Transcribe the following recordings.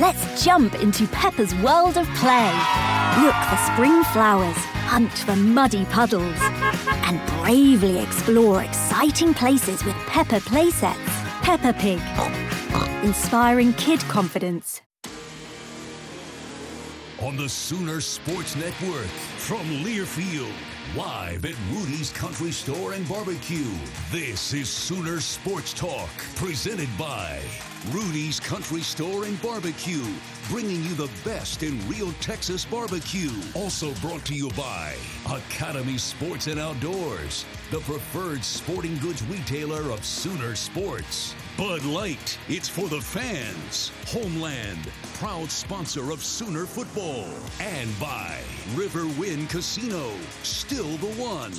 Let's jump into Peppa's world of play. Look for spring flowers, hunt for muddy puddles, and bravely explore exciting places with Peppa playsets. Peppa Pig, inspiring kid confidence. On the Sooner Sports Network from Learfield, live at Rudy's Country Store and Barbecue. This is Sooner Sports Talk, presented by Rudy's Country Store and Barbecue, bringing you the best in real Texas barbecue. Also brought to you by Academy Sports and Outdoors, the preferred sporting goods retailer of Sooner Sports. Bud Light, it's for the fans. Homeland, proud sponsor of Sooner football. And by River Wind Casino, still the one.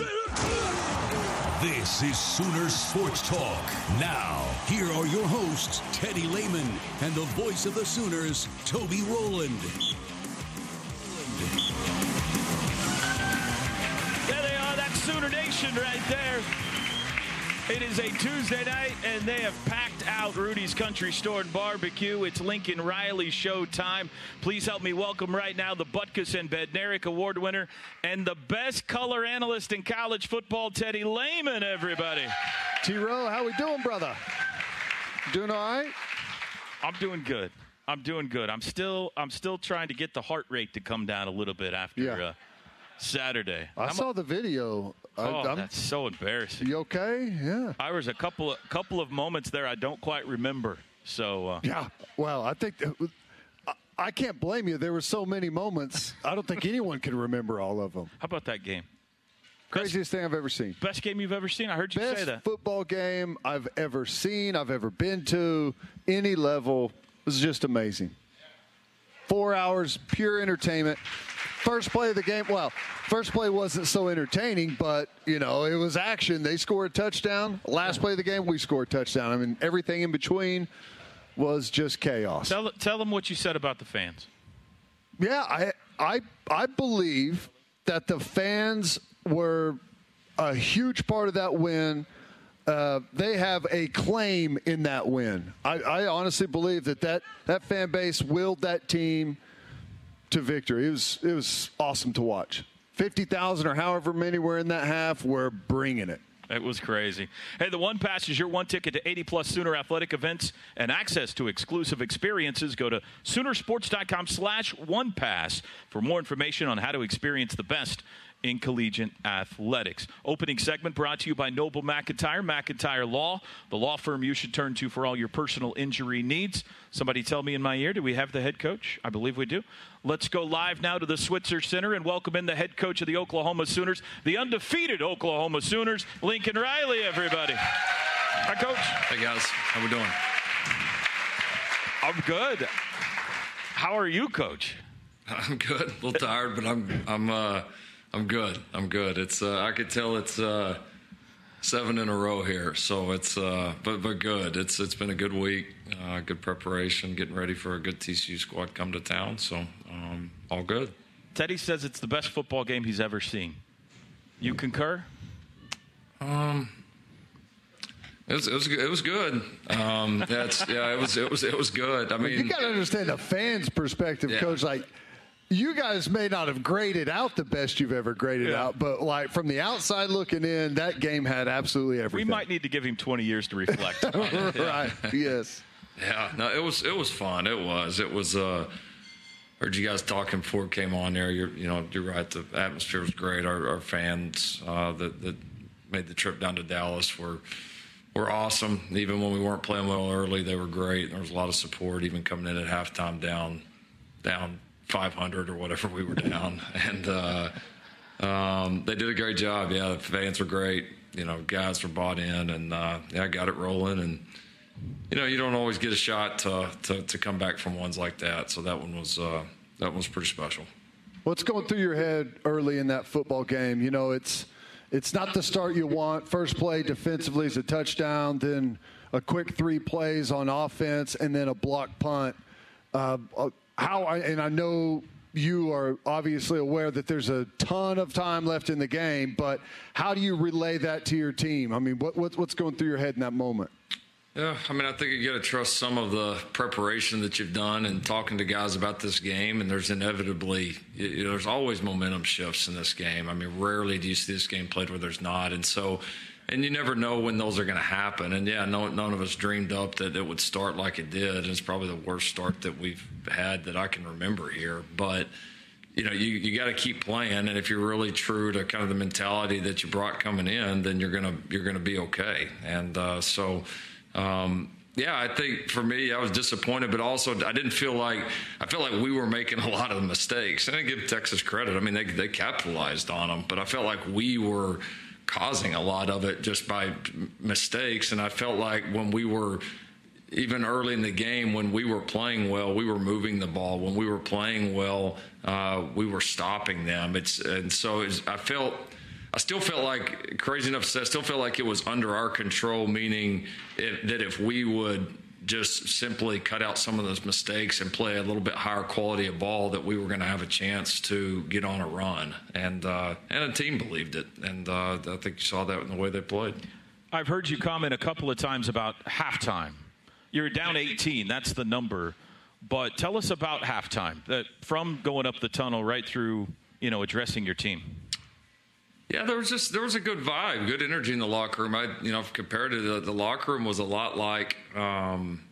This is Sooner Sports Talk. Now, here are your hosts, Teddy Lehman and the voice of the Sooners, Toby Rowland. There they are, that's Sooner Nation right there. It is a Tuesday night, and they have packed out Rudy's Country Store and Barbecue. It's Lincoln Riley show time. Please help me welcome right now the Butkus and Bednarik Award winner and the best color analyst in college football, Teddy Lehman, everybody. T-Row, how we doing, brother? Doing all right? I'm doing good. I'm doing good. I'm still I'm still trying to get the heart rate to come down a little bit after Yeah. uh, Saturday. I I'm- saw the video. I- Oh, I'm- that's so embarrassing. you okay? Yeah. I was a couple of couple of moments there I don't quite remember. So uh, Yeah. Well, I think that, I, I can't blame you. There were so many moments. I don't think anyone can remember all of them. how about that game? Craziest thing I've ever seen. Best game you've ever seen? I heard you say that. football game I've ever seen, I've ever been to, any level. It was just amazing. Four hours, pure entertainment. First play of the game, well, first play wasn't so entertaining, but, you know, it was action. They scored a touchdown. Last play of the game, we scored a touchdown. I mean, everything in between was just chaos. Tell tell them what you said about the fans. Yeah, I I I believe that the fans were a huge part of that win. Uh, they have a claim in that win. I, I honestly believe that, that that fan base willed that team to victory. It was it was awesome to watch. Fifty thousand or however many were in that half were bringing it. It was crazy. Hey, the One Pass is your one ticket to 80 plus Sooner athletic events and access to exclusive experiences. Go to Soonersports.com slash One Pass for more information on how to experience the best in collegiate athletics. Opening segment brought to you by Noble McIntyre, McIntyre Law, the law firm you should turn to for all your personal injury needs. Somebody tell me in my ear, do we have the head coach? I believe we do. Let's go live now to the Switzer Center and welcome in the head coach of the Oklahoma Sooners, the undefeated Oklahoma Sooners, Lincoln Riley, everybody. Hi, coach. Hey, guys. How we doing? I'm good. How are you, coach? I'm good. A little tired, but I'm I'm uh, I'm good. I'm good. It's uh, I could tell it's uh, seven in a row here, so it's uh, but but good. It's it's been a good week, uh, good preparation, getting ready for a good TCU squad come to town. So um, all good. Teddy says it's the best football game he's ever seen. You concur? Um, it was, it was it was good. Um, that's yeah. It was it was it was good. I mean, you got to understand the fans' perspective, Yeah. coach. Like, you guys may not have graded out the best you've ever graded Yeah. out, but like from the outside looking in, that game had absolutely everything. We might need to give him 20 years to reflect. right? Yes. Yeah, no, it was it was fun. It was it was. Uh, heard you guys talking before it came on there. You're you know you're right. The atmosphere was great. Our, our fans uh, that that made the trip down to Dallas were were awesome. Even when we weren't playing well early, they were great. There was a lot of support. Even coming in at halftime down down 500 or whatever we were down, and uh, um, they did a great job. Yeah, the fans were great. You know, guys were bought in, and uh, yeah, got it rolling and you know, you don't always get a shot to, to, to come back from ones like that. So that one was uh, that one was pretty special. What's going through your head early in that football game? You know, it's it's not the start you want. First play defensively is a touchdown, then a quick three plays on offense, and then a block punt. Uh, uh, how I, and I know you are obviously aware that there's a ton of time left in the game, but how do you relay that to your team? I mean, what, what what's going through your head in that moment? Yeah, I mean, I think you got to trust some of the preparation that you've done and talking to guys about this game. And there's inevitably, you know, there's always momentum shifts in this game. I mean, rarely do you see this game played where there's not. And so, and you never know when those are going to happen. And yeah, no, none of us dreamed up that it would start like it did. And it's probably the worst start that we've had that I can remember here. But you know, you, you got to keep playing, and if you're really true to kind of the mentality that you brought coming in, then you're gonna you're gonna be okay. And uh, so, um, yeah, I think for me, I was disappointed, but also I didn't feel like I felt like we were making a lot of mistakes. And I give Texas credit; I mean, they they capitalized on them, but I felt like we were causing a lot of it just by mistakes. And I felt like when we were even early in the game when we were playing well, we were moving the ball. When we were playing well, uh, we were stopping them. It's and so it's, I felt. I still felt like crazy enough I still felt like it was under our control, meaning if, that if we would just simply cut out some of those mistakes and play a little bit higher quality of ball, that we were going to have a chance to get on a run. And uh, and the team believed it, and uh, I think you saw that in the way they played. I've heard you comment a couple of times about halftime. You're down 18, that's the number. But tell us about halftime, that from going up the tunnel right through, you know, addressing your team. Yeah, there was just there was a good vibe, good energy in the locker room. I, you know, compared to the, the locker room was a lot like um,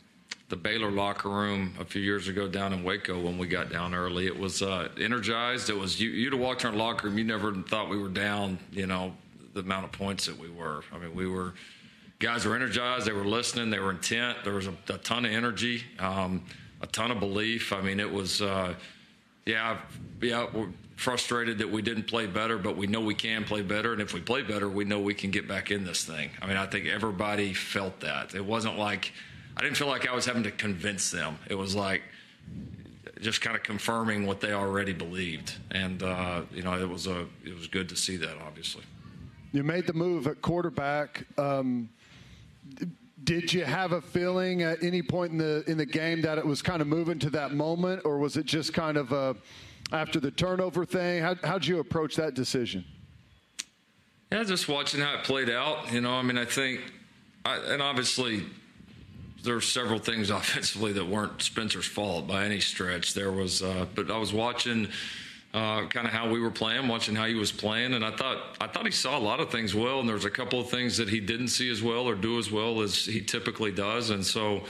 the Baylor locker room a few years ago down in Waco when we got down early. It was uh, energized. It was you. You'd have walked in our locker room, you never thought we were down. You know, the amount of points that we were. I mean, we were guys were energized. They were listening. They were intent. There was a, a ton of energy, um, a ton of belief. I mean, it was. Uh, yeah, yeah, we're frustrated that we didn't play better, but we know we can play better. And if we play better, we know we can get back in this thing. I mean, I think everybody felt that. It wasn't like I didn't feel like I was having to convince them. It was like just kind of confirming what they already believed. And uh, you know, it was a it was good to see that. Obviously, You made the move at quarterback. Um, did you have a feeling at any point in the in the game that it was kind of moving to that moment, or was it just kind of a after the turnover thing? How, how'd you approach that decision? Yeah, just watching how it played out. You know, I mean, I think, I, and obviously, there were several things offensively that weren't Spencer's fault by any stretch. There was, uh, but I was watching uh, kind of how we were playing, watching how he was playing, and I thought I thought he saw a lot of things well, and there was a couple of things that he didn't see as well or do as well as he typically does, and so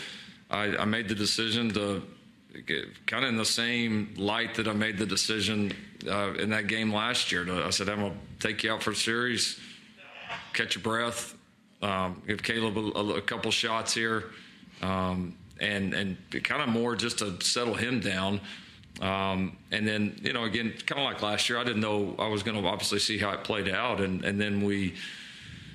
I, I made the decision to kind of in the same light that I made the decision uh, in that game last year. To, I said, I'm to take you out for a series, catch your breath, um, give Caleb a, a, couple shots here, um, and and kind of more just to settle him down. Um, and then, you know, again, kind of like last year, I didn't know I was going to obviously see how it played out. And, and then we,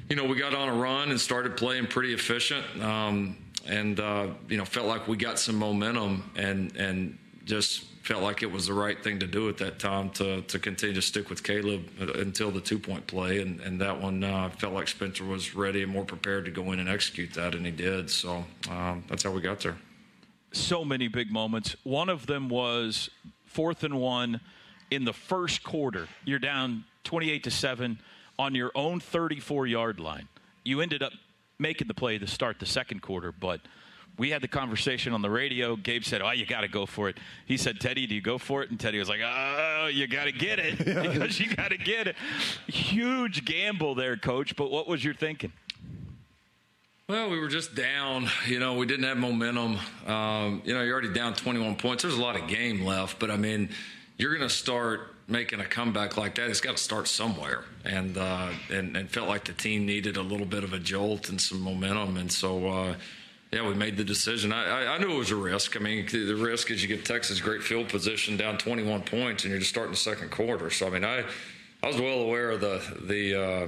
you know, we got on a run and started playing pretty efficient. Um, and, uh, you know, felt like we got some momentum and, and just felt like it was the right thing to do at that time to, to continue to stick with Caleb until the two point play. And, and that one uh, felt like Spencer was ready and more prepared to go in and execute that, and he did. So um, that's how we got there so many big moments. One of them was fourth and one in the first quarter. You're down 28 to 7 on your own 34 yard line. You ended up making the play to start the second quarter, but we had the conversation on the radio. Gabe said, "Oh, you got to go for it." He said, "Teddy, do you go for it?" And Teddy was like, "Oh, you got to get it because you got to get it." Huge gamble there, coach. But what was your thinking? Well, we were just down. You know, we didn't have momentum. Um, you know, you're already down 21 points. There's a lot of game left, but I mean, you're going to start making a comeback like that. It's got to start somewhere, and, uh, and and felt like the team needed a little bit of a jolt and some momentum, and so. Uh, yeah, we made the decision. I, I, I, knew it was a risk. I mean, the risk is you get Texas great field position down 21 points, and you're just starting the second quarter. So I mean, I I was well aware of the the uh,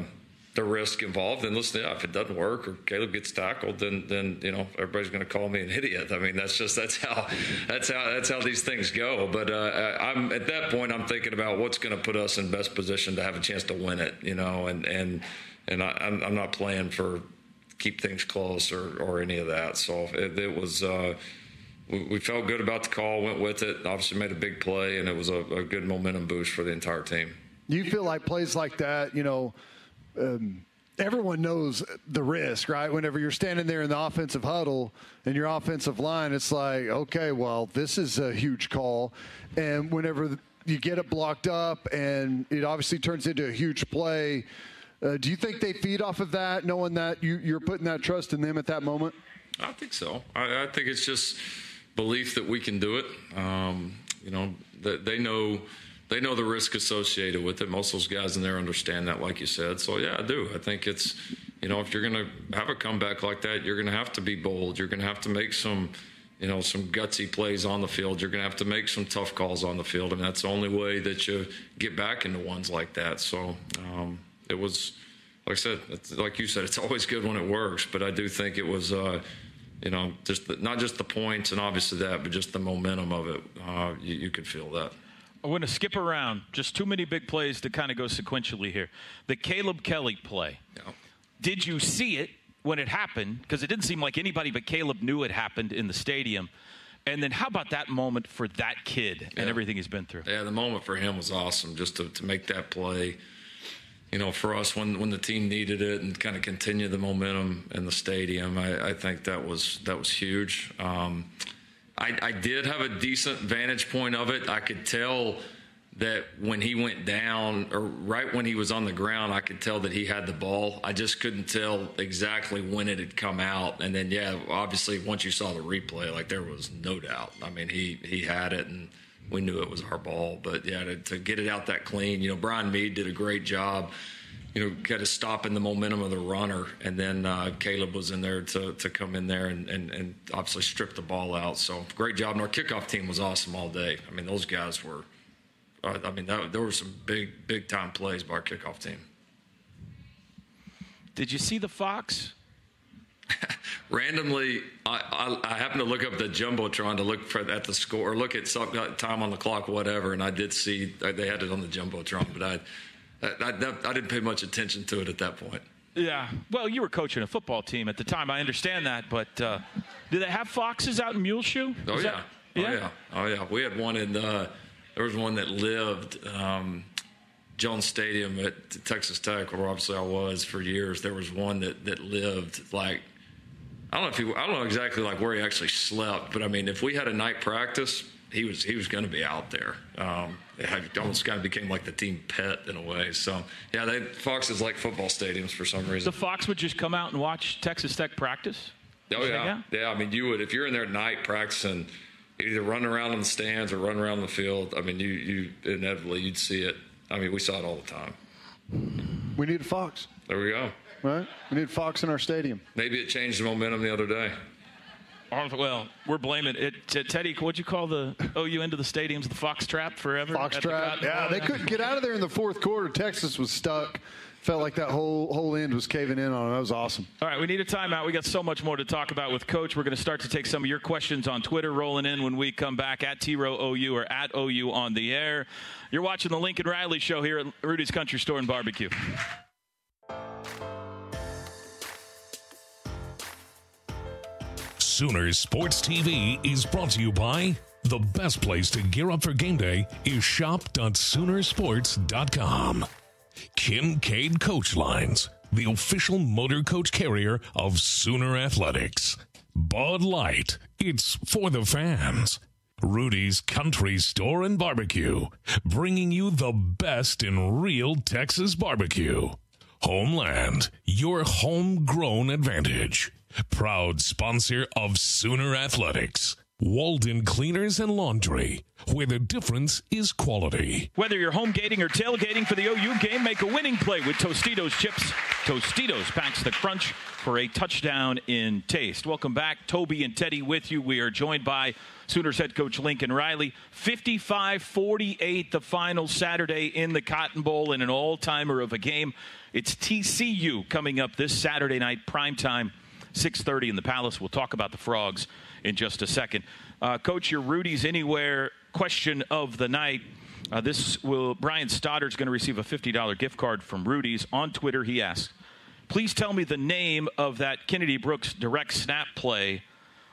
the risk involved. And listen, yeah, if it doesn't work or Caleb gets tackled, then then you know everybody's going to call me an idiot. I mean, that's just that's how that's how that's how these things go. But uh, I'm at that point, I'm thinking about what's going to put us in best position to have a chance to win it. You know, and and and I, am I'm not playing for keep things close or or any of that. So it, it was. Uh, we, felt good about the call, went with it. Obviously, made a big play, and it was a, a good momentum boost for the entire team. You feel like plays like that, you know, um, everyone knows the risk, right? Whenever you're standing there in the offensive huddle and your offensive line, it's like, okay, well, this is a huge call. And whenever you get it blocked up and it obviously turns into a huge play, uh, do you think they feed off of that, knowing that you, you're putting that trust in them at that moment? I think so. I, I think it's just belief that we can do it. Um, you know, that they know they know the risk associated with it. Most of those guys in there understand that, like you said. So yeah, I do. I think it's you know if you're going to have a comeback like that, you're going to have to be bold. You're going to have to make some you know some gutsy plays on the field. You're going to have to make some tough calls on the field, and that's the only way that you get back into ones like that. So um, it was. Like I said, like you said, it's always good when it works, but I do think it was, uh, you know, just the, not just the points and obviously that, but just the momentum of it. Uh, you, you could feel that. I'm going to skip around. Just too many big plays to kind of go sequentially here. The Caleb Kelly play. Yeah. Did you see it when it happened? Because it didn't seem like anybody but Caleb knew it happened in the stadium. And then how about that moment for that kid and yeah. everything he's been through? Yeah, the moment for him was awesome just to, to make that play. You know, for us when when the team needed it and kind of continue the momentum in the stadium, I, I think that was that was huge. Um, I, I did have a decent vantage point of it. I could tell that when he went down or right when he was on the ground, I could tell that he had the ball. I just couldn't tell exactly when it had come out. And then, yeah, obviously, once you saw the replay, like there was no doubt. I mean, he he had it, and we knew it was our ball. But yeah, to, to get it out that clean, you know, Brian Mead did a great job you know, kind stop in the momentum of the runner. And then uh, Caleb was in there to, to come in there and, and, and obviously strip the ball out. So great job. And our kickoff team was awesome all day. I mean, those guys were, uh, I mean, that, there were some big, big time plays by our kickoff team. Did you see the Fox? Randomly, I, I, I, happened to look up the jumbotron to look for at the score or look at some uh, time on the clock, whatever, and I did see they had it on the jumbotron, but I I, I, I didn't pay much attention to it at that point. Yeah. Well, you were coaching a football team at the time. I understand that, but uh, do they have foxes out in Muleshoe? Oh yeah. That, yeah. Oh yeah. Oh yeah. We had one in. Uh, there was one that lived. Um, Jones Stadium at Texas Tech, where obviously I was for years. There was one that that lived like I don't know if he, I don't know exactly like where he actually slept, but I mean, if we had a night practice, he was he was going to be out there. Um, almost kind of became like the team pet in a way. So yeah, they Foxes like football stadiums for some reason. The Fox would just come out and watch Texas Tech practice. Oh yeah, yeah. I mean, you would if you're in there at night practicing. either run around in the stands or run around the field. I mean, you you inevitably you'd see it. I mean, we saw it all the time. We need a Fox. There we go. Right? We need Fox in our stadium. Maybe it changed the momentum the other day. Well, we're blaming it. Teddy, what'd you call the OU into the stadiums? The Fox Trap forever? Fox Trap. Yeah, they couldn't get out of there in the fourth quarter. Texas was stuck. Felt like that whole whole end was caving in on them. That was awesome. All right, we need a timeout. We got so much more to talk about with Coach. We're going to start to take some of your questions on Twitter, rolling in when we come back at T Row OU or at OU on the air. You're watching the Lincoln Riley Show here at Rudy's Country Store and Barbecue. Sooners Sports TV is brought to you by the best place to gear up for game day is shop.soonersports.com. Kincaid Coach Lines, the official motor coach carrier of Sooner Athletics. Bud Light, it's for the fans. Rudy's Country Store and Barbecue, bringing you the best in real Texas barbecue. Homeland, your homegrown advantage. Proud sponsor of Sooner Athletics. Walden Cleaners and Laundry, where the difference is quality. Whether you're home gating or tailgating for the OU game, make a winning play with Tostitos chips. Tostitos packs the crunch for a touchdown in taste. Welcome back. Toby and Teddy with you. We are joined by Sooners head coach Lincoln Riley. 55 48, the final Saturday in the Cotton Bowl in an all timer of a game. It's TCU coming up this Saturday night, prime time 6.30 in the Palace. We'll talk about the Frogs in just a second. Uh, Coach, your Rudy's Anywhere question of the night. Uh, this will Brian Stoddard's going to receive a $50 gift card from Rudy's. On Twitter, he asked, please tell me the name of that Kennedy Brooks direct snap play.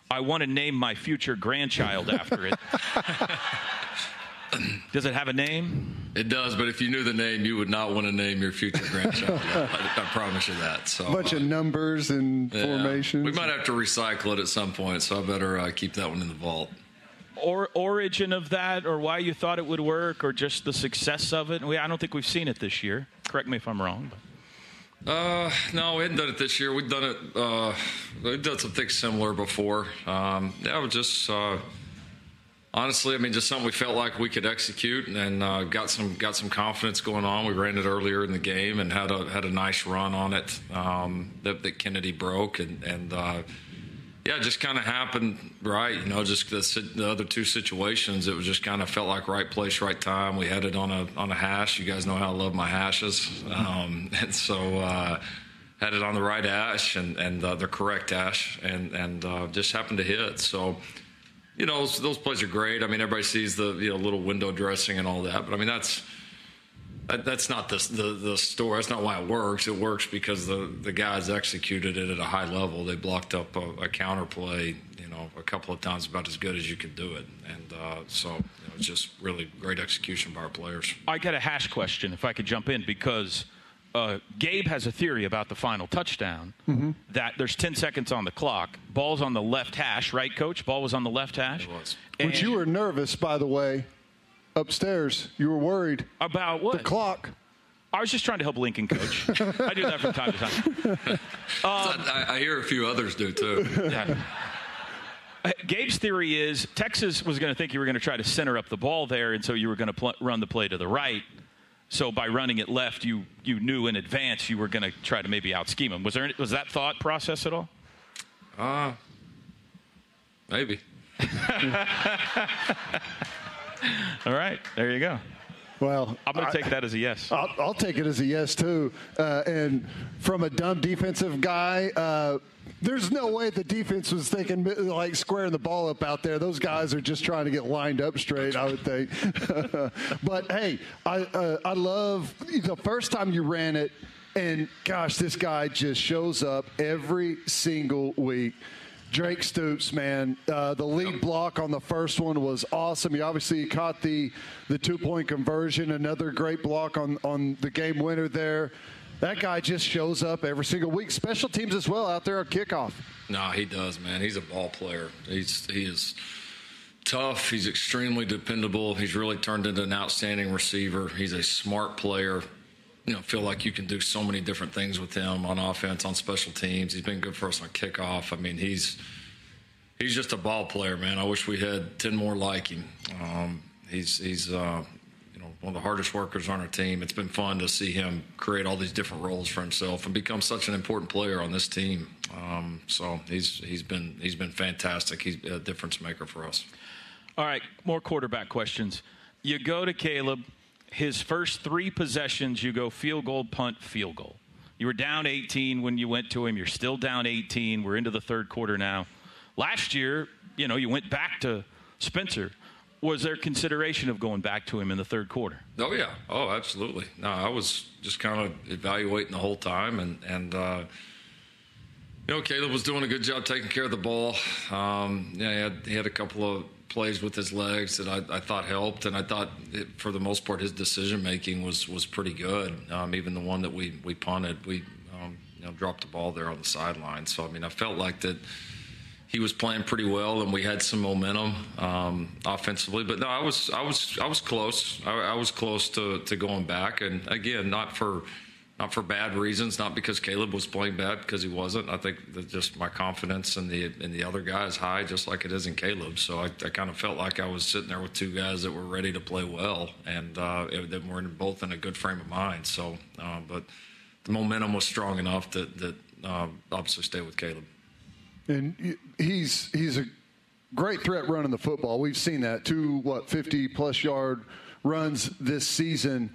I want to name my future grandchild after it. Does it have a name? It does, but if you knew the name, you would not want to name your future grandchild. I, I, promise you that. So a bunch of numbers and yeah, formations. We might have to recycle it at some point, so I better uh, keep that one in the vault. Or origin of that, or why you thought it would work, or just the success of it. We, I don't think we've seen it this year. Correct me if I'm wrong. But. Uh, no, we hadn't done it this year. We've done it. Uh, we've done something similar before. Um, yeah, we just. Uh, honestly, I mean, just something we felt like we could execute, and uh, got some got some confidence going on. We ran it earlier in the game and had a had a nice run on it um, that, that, Kennedy broke, and and uh, yeah, just kind of happened right. You know, just the, the, other two situations, it was just kind of felt like right place, right time. We had it on a on a hash. You guys know how I love my hashes, um, and so. Uh, had it on the right ash and, and uh, the correct ash and, and uh, just happened to hit. So, you know, those, those, plays are great. I mean, everybody sees the you know little window dressing and all that, but I mean that's that, that's not the, the the. That's not why it works. It works because the the guys executed it at a high level. They blocked up a, a counter play, you know, a couple of times about as good as you could do it, and uh, so you know, it's just really great execution by our players. I got a hash question, if I could jump in, because uh, Gabe has a theory about the final touchdown mm-hmm. that there's 10 seconds on the clock. Ball's on the left hash, right, Coach? Ball was on the left hash. It was. And Which you were nervous, by the way, upstairs. You were worried about what? The clock. I was just trying to help Lincoln coach. I do that from time to time. Um, I, I, hear a few others do too. Yeah. Uh, Gabe's theory is Texas was going to think you were going to try to center up the ball there, and so you were going to pl- run the play to the right. So by running it left, you you knew in advance you were going to try to maybe out scheme him. Was there was that thought process at all? Uh maybe. all right, there you go. Well, I'm going to take that as a yes. I'll, I'll, take it as a yes too. Uh, and from a dumb defensive guy, uh, there's no way the defense was thinking like squaring the ball up out there. Those guys are just trying to get lined up straight, I would think. but hey, I uh, I love the first time you ran it, and gosh, this guy just shows up every single week. Drake Stoops, man, uh, the lead block on the first one was awesome. He obviously caught the the two point conversion. Another great block on on the game winner there. That guy just shows up every single week. Special teams as well out there on kickoff. No, he does, man. He's a ball player. He's he is tough. He's extremely dependable. He's really turned into an outstanding receiver. He's a smart player. You know, feel like you can do so many different things with him on offense, on special teams. He's been good for us on kickoff. I mean, he's he's just a ball player, man. I wish we had ten more like him. Um, he's he's uh, you know one of the hardest workers on our team. It's been fun to see him create all these different roles for himself and become such an important player on this team. Um, so he's he's been he's been fantastic. He's a difference maker for us. All right, more quarterback questions. You go to Caleb. His first three possessions, you go field goal, punt, field goal. You were down 18 when you went to him. You're still down 18. We're into the third quarter now. Last year, you know, you went back to Spencer. Was there consideration of going back to him in the third quarter? Oh yeah, oh absolutely. No, I was just kind of evaluating the whole time, and and uh, you know, Caleb was doing a good job taking care of the ball. Um, yeah, he had, he had a couple of plays with his legs that I, I thought helped, and I thought it, for the most part his decision making was was pretty good. Um, even the one that we we punted, we um, you know dropped the ball there on the sideline. So I mean, I felt like that he was playing pretty well, and we had some momentum um, offensively. But no, I was I was I was close. I, I was close to to going back, and again, not for not for bad reasons, not because Caleb was playing bad, because he wasn't. I think that just my confidence in the in the other guy is high, just like it is in Caleb. So I, I kind of felt like I was sitting there with two guys that were ready to play well, and uh, that were both in a good frame of mind. So, uh, but the momentum was strong enough that that uh, obviously stay with Caleb. And he's he's a great threat running the football. We've seen that two what 50 plus yard runs this season.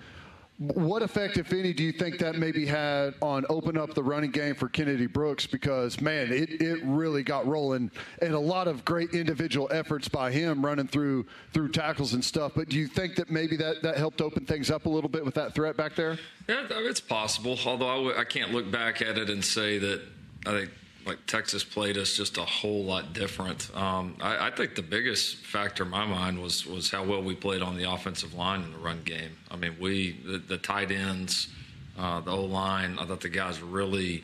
What effect, if any, do you think that maybe had on open up the running game for Kennedy Brooks? Because man, it, it really got rolling, and a lot of great individual efforts by him running through through tackles and stuff. But do you think that maybe that that helped open things up a little bit with that threat back there? Yeah, it's possible. Although I w- I can't look back at it and say that I think like Texas played us just a whole lot different. Um, I, I, think the biggest factor in my mind was was how well we played on the offensive line in the run game. I mean, we the, the tight ends, uh, the O line. I thought the guys really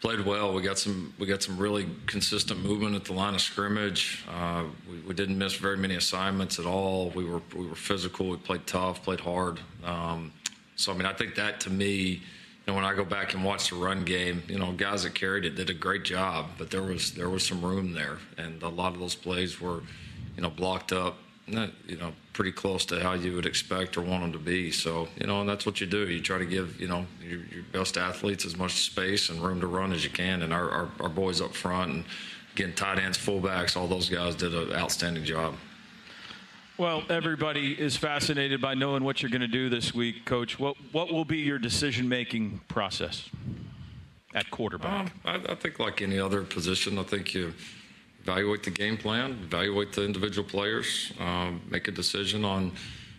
played well. We got some we got some really consistent movement at the line of scrimmage. Uh, we, we, didn't miss very many assignments at all. We were we were physical. We played tough, played hard. Um, so I mean, I think that to me you know, when I go back and watch the run game, you know, guys that carried it did a great job, but there was there was some room there, and a lot of those plays were, you know, blocked up, eh, you know, pretty close to how you would expect or want them to be. So, you know, and that's what you do. You try to give, you know, your, your best athletes as much space and room to run as you can, and our, our, our boys up front and getting tight ends, fullbacks, all those guys did an outstanding job. Well, everybody is fascinated by knowing what you're going to do this week, Coach. What what will be your decision making process at quarterback? Um, I, I, think, like any other position, I think you evaluate the game plan, evaluate the individual players, um, make a decision on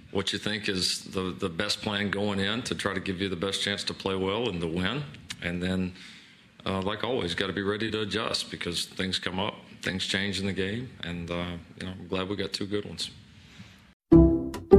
what you think is the the best plan going in to try to give you the best chance to play well and to win, and then. Uh, like always, got to be ready to adjust because things come up, things change in the game, and uh, you know, I'm glad we got two good ones.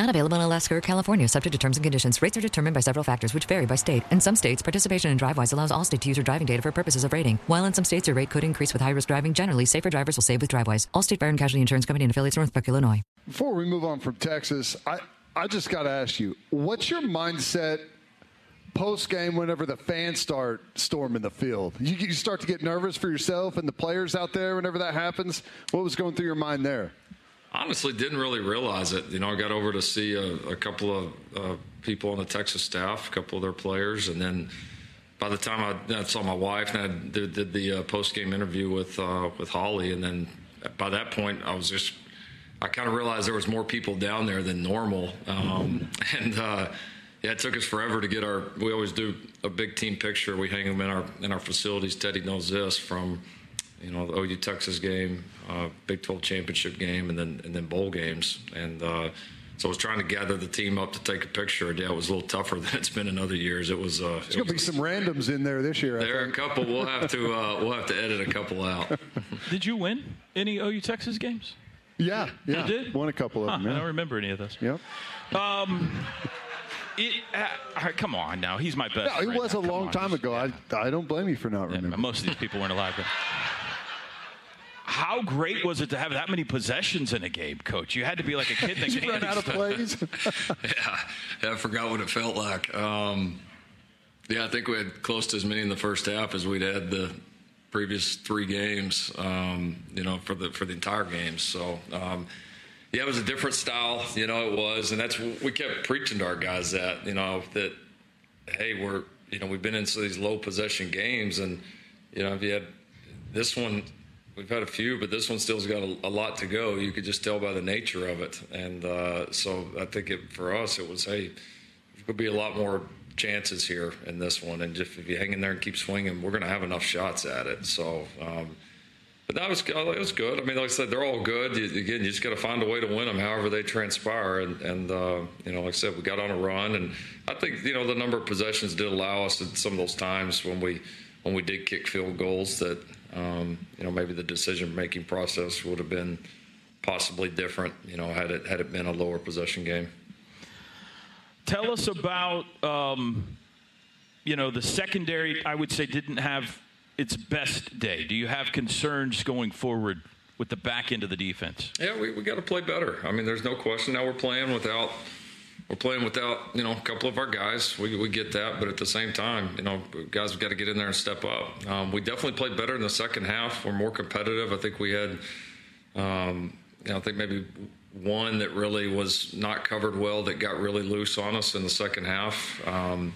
Not available in Alaska or California, subject to terms and conditions. Rates are determined by several factors, which vary by state. In some states, participation in DriveWise allows Allstate to use your driving data for purposes of rating. While in some states, your rate could increase with high risk driving. Generally, safer drivers will save with DriveWise. Allstate Fire and Casualty Insurance Company and affiliates, Northbrook, Illinois. Before we move on from Texas, I, I just got to ask you, what's your mindset post game whenever the fans start storming the field? You, you start to get nervous for yourself and the players out there whenever that happens. What was going through your mind there? Honestly, didn't really realize it. You know, I got over to see a, a couple of uh, people on the Texas staff, a couple of their players, and then by the time I, I saw my wife and I did, did the uh, post game interview with uh, with Holly, and then by that point I was just I kind of realized there was more people down there than normal, um, and uh, yeah, it took us forever to get our. We always do a big team picture. We hang them in our in our facilities. Teddy knows this from you know the OU Texas game, uh, Big 12 championship game, and then and then bowl games. And uh, so I was trying to gather the team up to take a picture. Yeah, it was a little tougher than it's been in other years. It was. Uh, There's gonna be some randoms in there this year. There are a couple. We'll have to uh, we'll have to edit a couple out. Did you win any OU Texas games? Yeah, yeah. You did? Won a couple of huh, them. Yeah. I don't remember any of those. Yep. Um, it, uh, come on now. He's my best. No, it was now. a long on, time just, ago. Yeah. I, I don't blame you for not Yeah, remembering. most of these people weren't alive then. How great was it to have that many possessions in a game, Coach? You had to be like a kid that you run out of plays. yeah, yeah, I forgot what it felt like. Um, yeah, I think we had close to as many in the first half as we'd had the previous three games. Um, you know, for the for the entire games. So. Um, yeah, it was a different style, you know, it was. And that's we kept preaching to our guys that, you know, that, hey, we're, you know, we've been into these low possession games. And, you know, if you had this one, we've had a few, but this one still's got a, a lot to go. You could just tell by the nature of it. And uh, so I think it, for us, it was, hey, there could be a lot more chances here in this one. And just if you hang in there and keep swinging, we're going to have enough shots at it. So, um, but that was it was good. I mean, like I said, they're all good. You, again, you just got to find a way to win them, however they transpire. And, and uh, you know, like I said, we got on a run, and I think you know the number of possessions did allow us at some of those times when we when we did kick field goals that um, you know maybe the decision making process would have been possibly different. You know, had it had it been a lower possession game. Tell us about um, you know the secondary. I would say didn't have its best day? Do you have concerns going forward with the back end of the defense? Yeah, we, we got to play better. I mean, there's no question. Now we're playing without we're playing without you know a couple of our guys. We, we get that, but at the same time, you know, guys have got to get in there and step up. Um, we definitely played better in the second half. We're more competitive. I think we had, um, you know, I think maybe one that really was not covered well that got really loose on us in the second half. Um,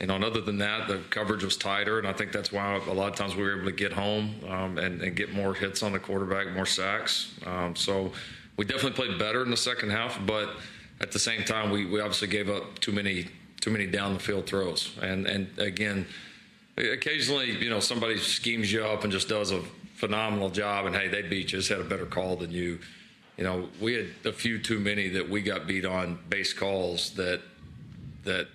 you know, and other than that, the coverage was tighter, and I think that's why a lot of times we were able to get home um, and, and, get more hits on the quarterback, more sacks. Um, so we definitely played better in the second half, but at the same time, we, we obviously gave up too many too many down the field throws. And and again, occasionally, you know, somebody schemes you up and just does a phenomenal job, and hey, they beat you, just had a better call than you. You know, we had a few too many that we got beat on base calls that that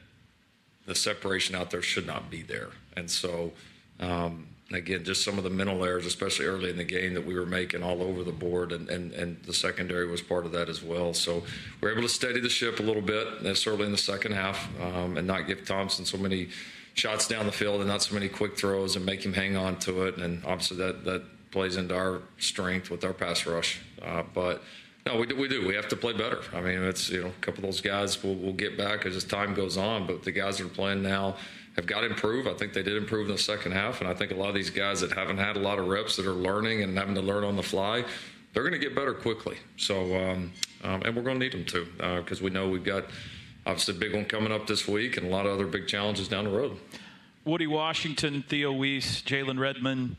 the separation out there should not be there. And so, um, again, just some of the mental errors, especially early in the game, that we were making all over the board, and, and, and the secondary was part of that as well. So we are able to steady the ship a little bit, certainly in the second half, um, and not give Thompson so many shots down the field and not so many quick throws and make him hang on to it. And obviously, that, that plays into our strength with our pass rush. Uh, but no, we do. We do. We have to play better. I mean, it's you know a couple of those guys will will get back as time goes on, but the guys that are playing now have got to improve. I think they did improve in the second half, and I think a lot of these guys that haven't had a lot of reps that are learning and having to learn on the fly, they're going to get better quickly. So, um, um, and we're going to need them to because uh, we know we've got obviously a big one coming up this week and a lot of other big challenges down the road. Woody Washington, Theo Wease, Jalen Redmond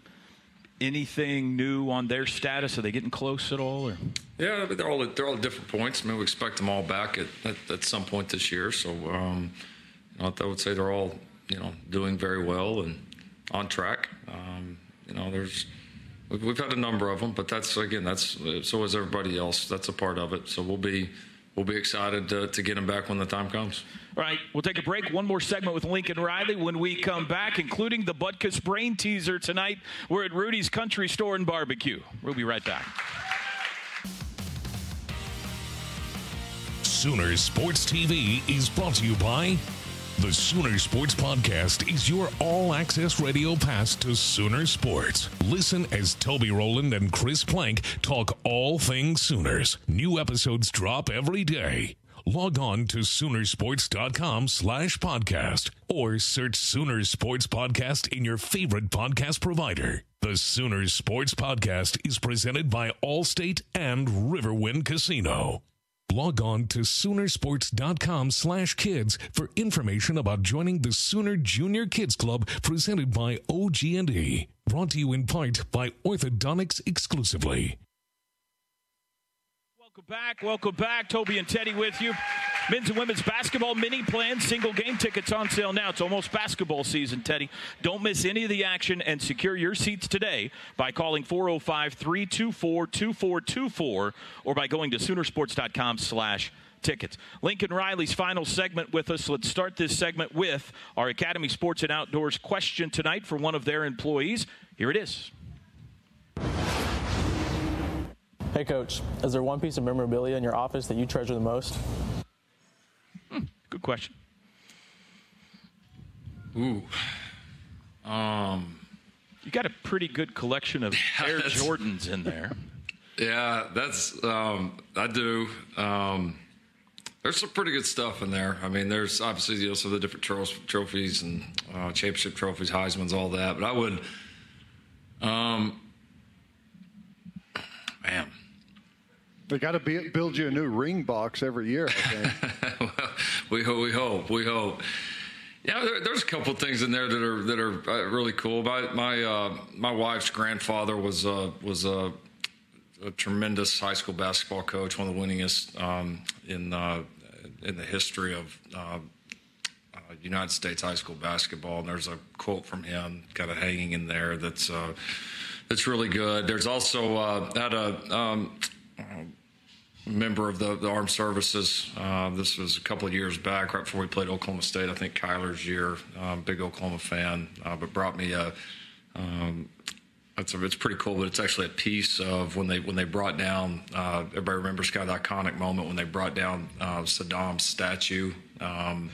anything new on their status? Are they getting close at all? Or? Yeah, they're all they're all at different points. I mean, we expect them all back at, at, at some point this year. So um, I would say they're all you know doing very well and on track. Um, you know, there's we've had a number of them, but that's again that's so is everybody else. That's a part of it. So we'll be we'll be excited to, to get them back when the time comes. All right, we'll take a break. One more segment with Lincoln Riley when we come back, including the Butkus Brain teaser tonight. We're at Rudy's Country Store and Barbecue. We'll be right back. Sooner Sports TV is brought to you by the Sooner Sports Podcast is your all access radio pass to Sooner Sports. Listen as Toby Rowland and Chris Plank talk all things Sooners. New episodes drop every day. Log on to Soonersports.com slash podcast or search Sooner Sports Podcast in your favorite podcast provider. The Sooners Sports Podcast is presented by Allstate and Riverwind Casino. Log on to Soonersports.com slash kids for information about joining the Sooner Junior Kids Club presented by OG&E. Brought to you in part by Orthodontics exclusively. Welcome back. Welcome back. Toby and Teddy with you. Men's and women's basketball mini plan, single game tickets on sale now. It's almost basketball season, Teddy. Don't miss any of the action and secure your seats today by calling 405 324 2424 or by going to Soonersports.com slash tickets. Lincoln Riley's final segment with us. Let's start this segment with our Academy Sports and Outdoors question tonight for one of their employees. Here it is. Hey, Coach, is there one piece of memorabilia in your office that you treasure the most? Hmm, good question. Ooh. Um, You got a pretty good collection of Air Jordans in there. Yeah, that's um, I do. Um, there's some pretty good stuff in there. I mean, there's obviously you know some of the different tro- trophies and uh, championship trophies, Heisman's, all that. But I would, um, man, They got to build you a new ring box every year. I think. we hope. We hope. We hope. Yeah, there, there's a couple things in there that are that are uh, really cool. My my uh, my wife's grandfather was uh, was a, a tremendous high school basketball coach, one of the winningest um, in uh, in the history of uh, uh, United States high school basketball. And there's a quote from him kind of hanging in there that's uh, that's really good. There's also uh, had a um, member of the, the armed services. Uh, this was a couple of years back, right before we played Oklahoma State. I think Kyler's year. Um, big Oklahoma fan, uh, but brought me a. Um, it's, a, it's pretty cool, but it's actually a piece of when they when they brought down. Uh, everybody remembers kind of the iconic moment when they brought down uh, Saddam's statue. Um,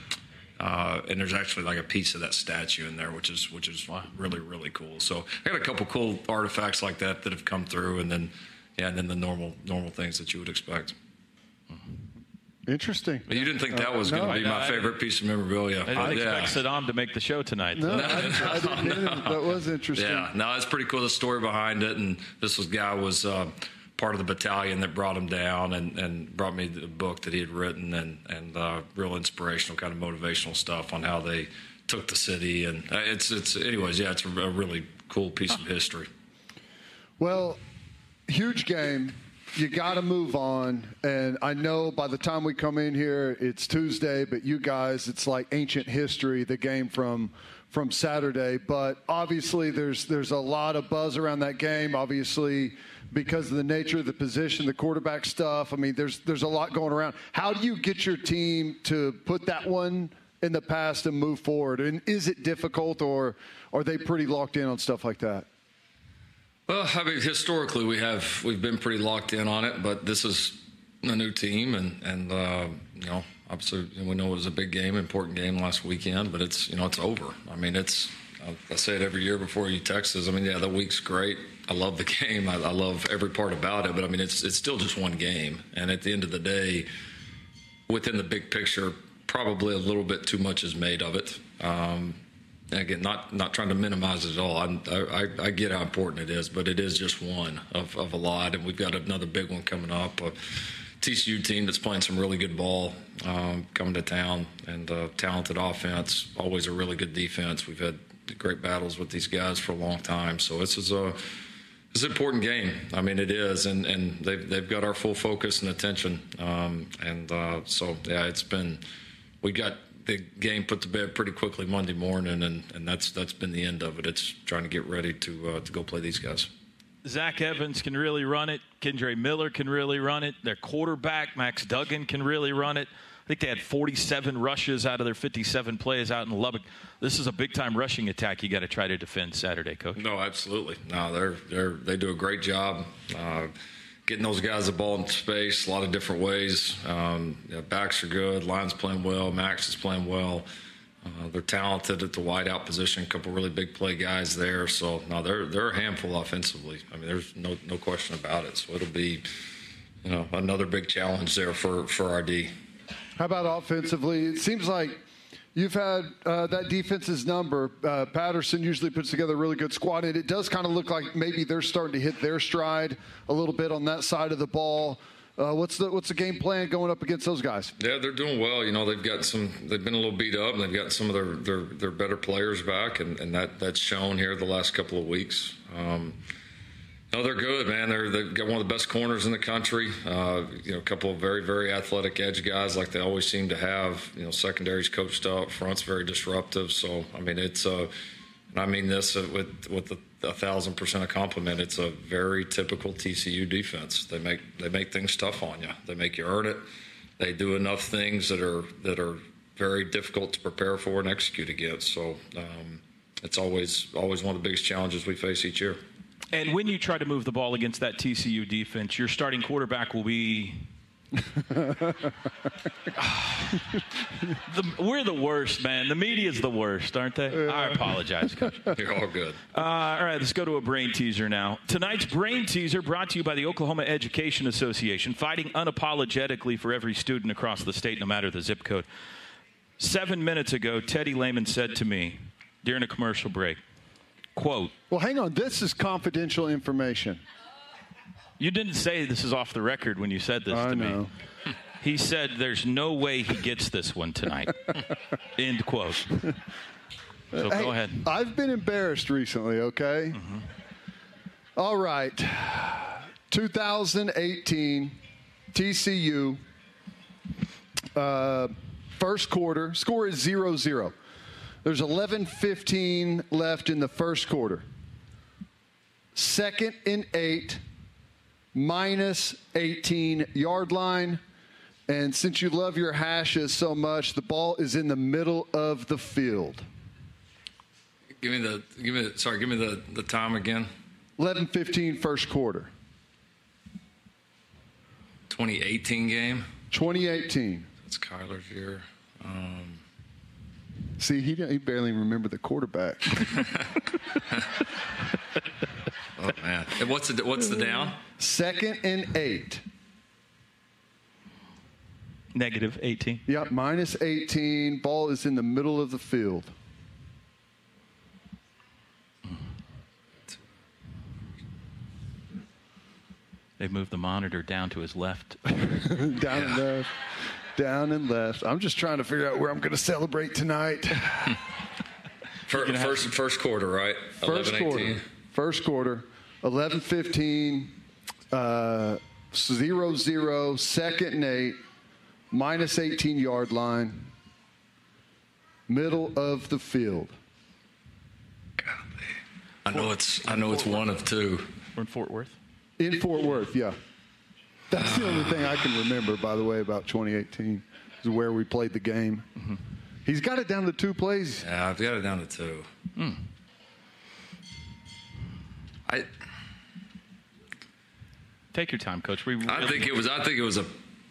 uh, and there's actually like a piece of that statue in there, which is which is really really cool. So I got a couple cool artifacts like that that have come through, and then yeah, and then the normal normal things that you would expect. Interesting. But you didn't think that was No. going to be my I- favorite piece of memorabilia? I didn't Uh, expect Saddam to make the show tonight. No, I, I didn't either. That was interesting. Yeah, no, it's pretty cool. The story behind it, and this was guy was uh, part of the battalion that brought him down, and, and brought me the book that he had written, and and uh, real inspirational, kind of motivational stuff on how they took the city, and uh, it's it's anyways, yeah, it's a, a really cool piece of history. Well, huge game. You got to move on. And I know by the time we come in here, it's Tuesday, but you guys, it's like ancient history, the game from from Saturday. But obviously, there's there's a lot of buzz around that game. Obviously, because of the nature of the position, the quarterback stuff. I mean, there's there's a lot going around. How do you get your team to put that one in the past and move forward? And is it difficult, or are they pretty locked in on stuff like that? Well, I mean, historically we have we've been pretty locked in on it, but this is a new team, and and uh, you know, obviously we know it was a big game, important game last weekend, but it's you know it's over. I mean, it's I say it every year before you text us. I mean, yeah, the week's great. I love the game. I, I love every part about it, but I mean, it's it's still just one game, and at the end of the day, within the big picture, probably a little bit too much is made of it. Um, again, not not trying to minimize it at all. I, I I get how important it is, but it is just one of, of a lot, and we've got another big one coming up. A TCU team that's playing some really good ball, um, coming to town, and uh, talented offense. Always a really good defense. We've had great battles with these guys for a long time, so this is a it's an important game. I mean, it is, and, and they've they've got our full focus and attention. Um, and uh, so, yeah, it's been we got the game put to bed pretty quickly Monday morning, and, and that's that's been the end of it. It's trying to get ready to uh, to go play these guys. Zach Evans can really run it. Kendre Miller can really run it. Their quarterback, Max Duggan, can really run it. I think they had 47 rushes out of their 57 plays out in Lubbock. This is a big time rushing attack you got to try to defend Saturday, coach. No, absolutely. No, they're they're they do a great job. Uh, Getting those guys the ball in space, a lot of different ways. Um, yeah, backs are good. Line's playing well. Max is playing well. Uh, they're talented at the wideout position. A couple really big play guys there. So no, they're they're a handful offensively. I mean, there's no no question about it. So it'll be, you know, another big challenge there for for our D. How about offensively? It seems like you've had uh, that defense's number. Uh, Patterson usually puts together a really good squad, and it does kind of look like maybe they're starting to hit their stride a little bit on that side of the ball. Uh, what's the what's the game plan going up against those guys? Yeah, they're doing well. You know, they've got some. They've been a little beat up, and they've got some of their their, their better players back, and, and that that's shown here the last couple of weeks. Um, no, they're good, man. They're they've got one of the best corners in the country. Uh, you know, a couple of very very athletic edge guys, like they always seem to have. You know, secondaries coached up, front's very disruptive. So I mean, it's uh, and I mean this with with a, a thousand percent a compliment. It's a very typical TCU defense. They make they make things tough on you. They make you earn it. They do enough things that are that are very difficult to prepare for and execute against. So um, it's always always one of the biggest challenges we face each year. And when you try to move the ball against that TCU defense, your starting quarterback will be The, we're the worst, man. The media's the worst, aren't they? I apologize, Coach. You're all good. Uh, all right, let's go to a brain teaser now. Tonight's brain teaser brought to you by the Oklahoma Education Association, fighting unapologetically for every student across the state, no matter the zip code. Seven minutes ago, Teddy Lehman said to me during a commercial break, quote, Well, hang on. This is confidential information. You didn't say this is off the record when you said this I to know. me. He said, There's no way he gets this one tonight. End quote. So Hey, go ahead. I've been embarrassed recently, okay? All right. 2018 TCU uh, first quarter score is 0-0. There's 11:15 left in the first quarter. Second and 8 minus 18 yard line. And since you love your hashes so much, the ball is in the middle of the field. Give me the give me the, sorry, give me the, the time again. 11:15 first quarter. 2018 game. 2018. That's Kyler's year. Um, See, he, he barely remember the quarterback. oh man, And what's the what's the down? Second and eight. Negative 18. Yep, minus 18. Ball is in the middle of the field. They've moved the monitor down to his left. down and left. Down and left. I'm just trying to figure out where I'm going to celebrate tonight. Fir- First first quarter, right? First 11, quarter. 18. First quarter. 11 15. Uh, 0 0. Second and eight. Minus 18 yard line. Middle of the field. I know it's I know it's one of two. We're in Fort Worth. In Fort Worth, yeah. That's the only thing I can remember, by the way, about 2018 is where we played the game. Mm-hmm. He's got it down to two plays. Yeah, I've got it down to two. Hmm. I Take your time, Coach. We I think it was I think it was a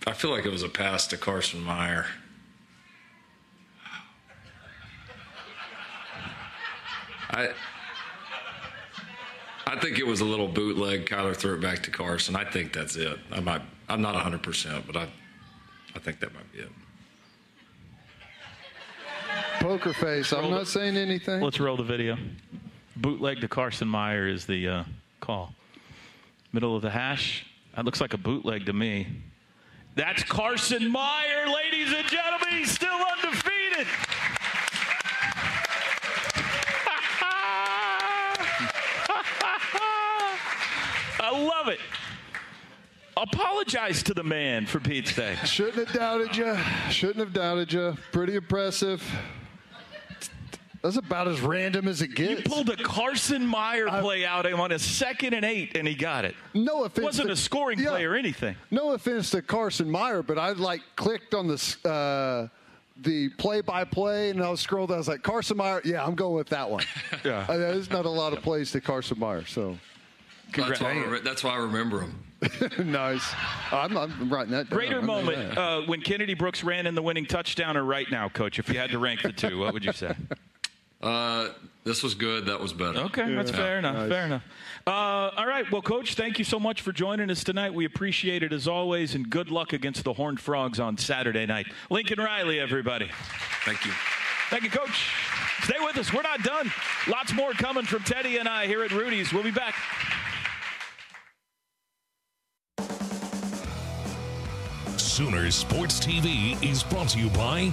I feel like it was a pass to Carson Meier. I I think it was a little bootleg. Kyler threw it back to Carson. I think that's it. I might I'm not 100, percent but I I think that might be it. Poker face. I'm not it. saying anything. Let's roll the video. Bootleg to Carson Meier is the uh, call. Middle of the hash. That looks like a bootleg to me. That's Carson Meier, ladies and gentlemen. He's still undefeated. I love it. Apologize to the man for Pete's sake. Shouldn't have doubted you. Shouldn't have doubted you. Pretty impressive. That's about as random as it gets. You pulled a Carson Meier play out on a second and eight, and he got it. no offense. It wasn't to- a scoring Yeah. play or anything. No offense to Carson Meier, but I like clicked on the uh, the play by play and I was scrolled. I was like Carson Meier. Yeah, I'm going with that one. Yeah. Uh, there's not a lot of plays to Carson Meier, so That's why, I, re- that's why I remember him. nice. I'm, I'm writing that down. Greater I know moment uh, when Kennedy Brooks ran in the winning touchdown, or right now, Coach? If you had to rank the two, what would you say? Uh, this was good. That was better. Okay, that's fair enough. nice. Fair enough. Uh, all right, well, Coach, thank you so much for joining us tonight. We appreciate it as always, and good luck against the Horned Frogs on Saturday night. Lincoln Riley, everybody. Thank you. Thank you, Coach. Stay with us. We're not done. Lots more coming from Teddy and I here at Rudy's. We'll be back. Sooner Sports TV is brought to you by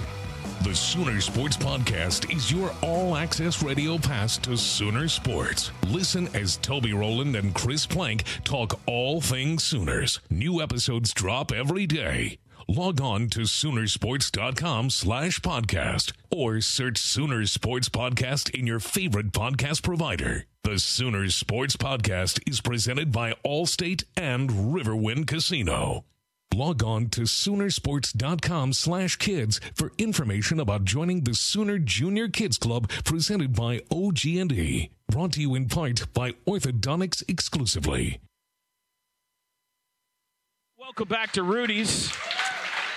the Sooner Sports Podcast is your all access radio pass to Sooner Sports. Listen as Toby Rowland and Chris Plank talk all things Sooners. New episodes drop every day. Log on to Soonersports.com slash podcast or search Sooner Sports Podcast in your favorite podcast provider. The Sooner Sports Podcast is presented by Allstate and Riverwind Casino. Log on to Soonersports.com slash kids for information about joining the Sooner Junior Kids Club presented by OG&E. Brought to you in part by Orthodontics exclusively. Welcome back to Rudy's.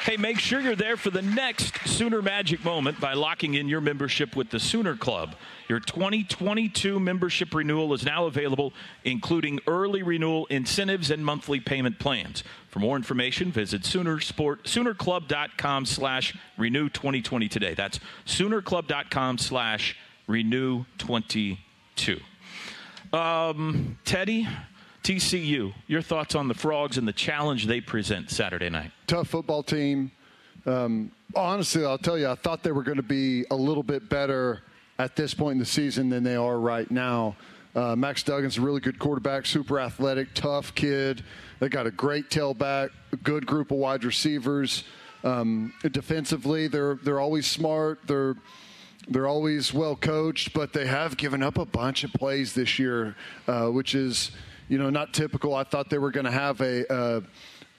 Hey, make sure you're there for the next Sooner Magic moment by locking in your membership with the Sooner Club. Your 2022 membership renewal is now available, including early renewal incentives and monthly payment plans. For more information, visit Soonersport, SoonerClub.com slash renew 2020 today. That's SoonerClub.com slash renew 22. Um, Teddy, TCU, your thoughts on the Frogs and the challenge they present Saturday night? Tough football team. Um, honestly, I'll tell you, I thought they were going to be a little bit better at this point in the season than they are right now. Uh, Max Duggan's a really good quarterback, super athletic, tough kid. They got a great tailback, good group of wide receivers. Um, defensively, they're they're always smart. They're they're always well coached, but they have given up a bunch of plays this year, uh, which is you know not typical. I thought they were going to have a. Uh,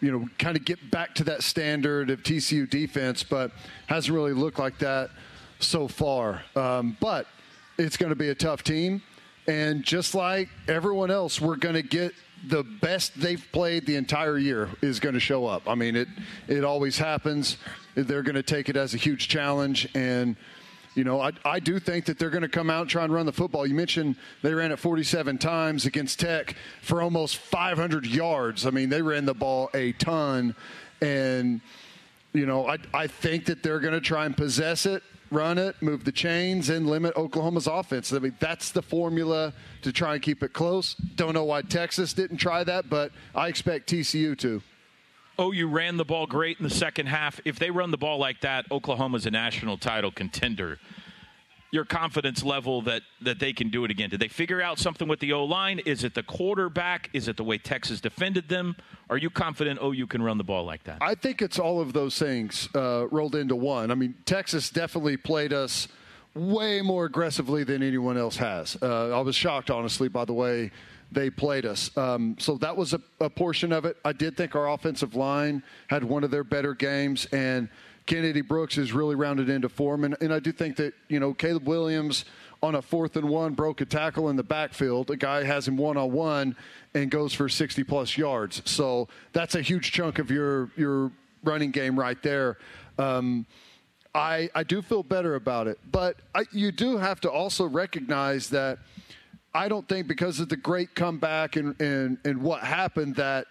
you know, kind of get back to that standard of TCU defense, but hasn't really looked like that so far. Um, but it's going to be a tough team. And just like everyone else, we're going to get the best they've played the entire year is going to show up. I mean, it it always happens. They're going to take it as a huge challenge, and you know, I, I do think that they're going to come out and try and run the football. You mentioned they ran it 47 times against Tech for almost 500 yards. I mean, they ran the ball a ton, and you know, I I think that they're going to try and possess it run it, move the chains, and limit Oklahoma's offense. I mean, that's the formula to try and keep it close. Don't know why Texas didn't try that, but I expect TCU to. OU ran the ball great in the second half. If they run the ball like that, Oklahoma's a national title contender. Your confidence level that that they can do it again. Did they figure out something with the O line? Is it the quarterback? Is it the way Texas defended them? Are you confident OU can run the ball like that? I think it's all of those things uh, rolled into one. I mean, Texas definitely played us way more aggressively than anyone else has. Uh, I was shocked, honestly, by the way they played us. Um, so that was a, a, portion of it. I did think our offensive line had one of their better games, and Kennedy Brooks is really rounded into form. And, and I do think that, you know, Caleb Williams on a fourth and one broke a tackle in the backfield. A guy has him one on one and goes for 60 plus yards. So that's a huge chunk of your, your running game right there. Um, I, I do feel better about it. But I, you do have to also recognize that – I don't think because of the great comeback and, and, and what happened that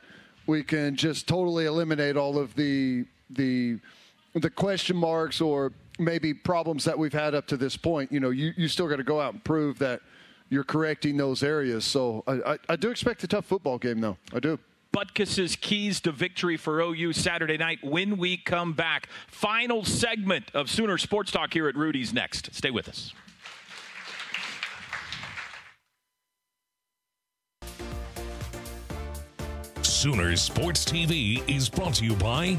we can just totally eliminate all of the the the question marks or maybe problems that we've had up to this point. You know, you, you still got to go out and prove that you're correcting those areas. So I, I, I do expect a tough football game, though. I do. Butkus's keys to victory for OU Saturday night when we come back. Final segment of Sooner Sports Talk here at Rudy's next. Stay with us. Sooners Sports TV is brought to you by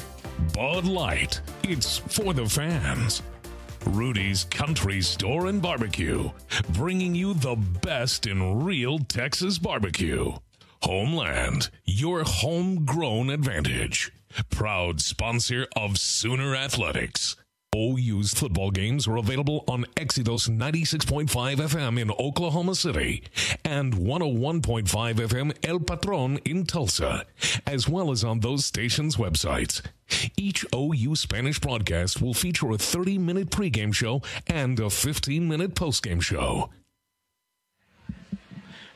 Bud Light. It's for the fans. Rudy's Country Store and Barbecue, bringing you the best in real Texas barbecue. Homeland, your homegrown advantage. Proud sponsor of Sooner Athletics. OU's football games are available on Exodus 96.5 FM in Oklahoma City and 101.5 FM El Patron in Tulsa, as well as on those stations' websites. Each OU Spanish broadcast will feature a 30 minute pregame show and a 15 minute postgame show.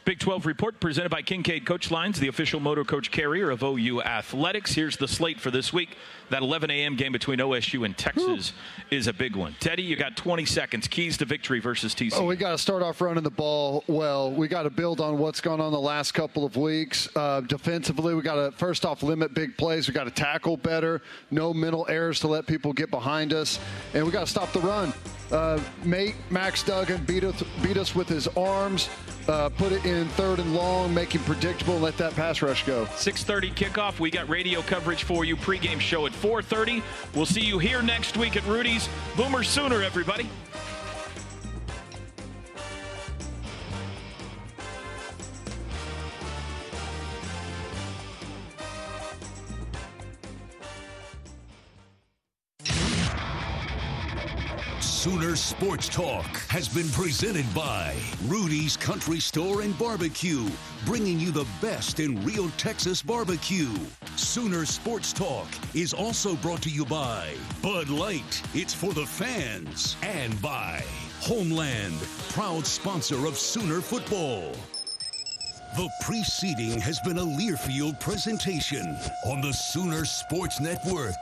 Big 12 report presented by Kincaid Coach Lines, the official motor coach carrier of OU Athletics. Here's the slate for this week. That 11 a.m. game between OSU and Texas is a big one. Teddy, you got 20 seconds. Keys to victory versus TCU. Oh, we got to start off running the ball well. We got to build on what's gone on the last couple of weeks. Uh, defensively, we got to first off limit big plays. We got to tackle better. No mental errors to let people get behind us, and we got to stop the run. Uh, make Max Duggan beat us, beat us with his arms. Uh, put it in third and long, make him predictable, let that pass rush go. 6:30 kickoff. We got radio coverage for you. Pregame show at 4:30. We'll see you here next week at Rudy's Boomer Sooner, everybody. Sooner Sports Talk has been presented by Rudy's Country Store and Barbecue, bringing you the best in real Texas barbecue. Sooner Sports Talk is also brought to you by Bud Light, it's for the fans, and by Homeland, proud sponsor of Sooner football. The preceding has been a Learfield presentation on the Sooner Sports Network.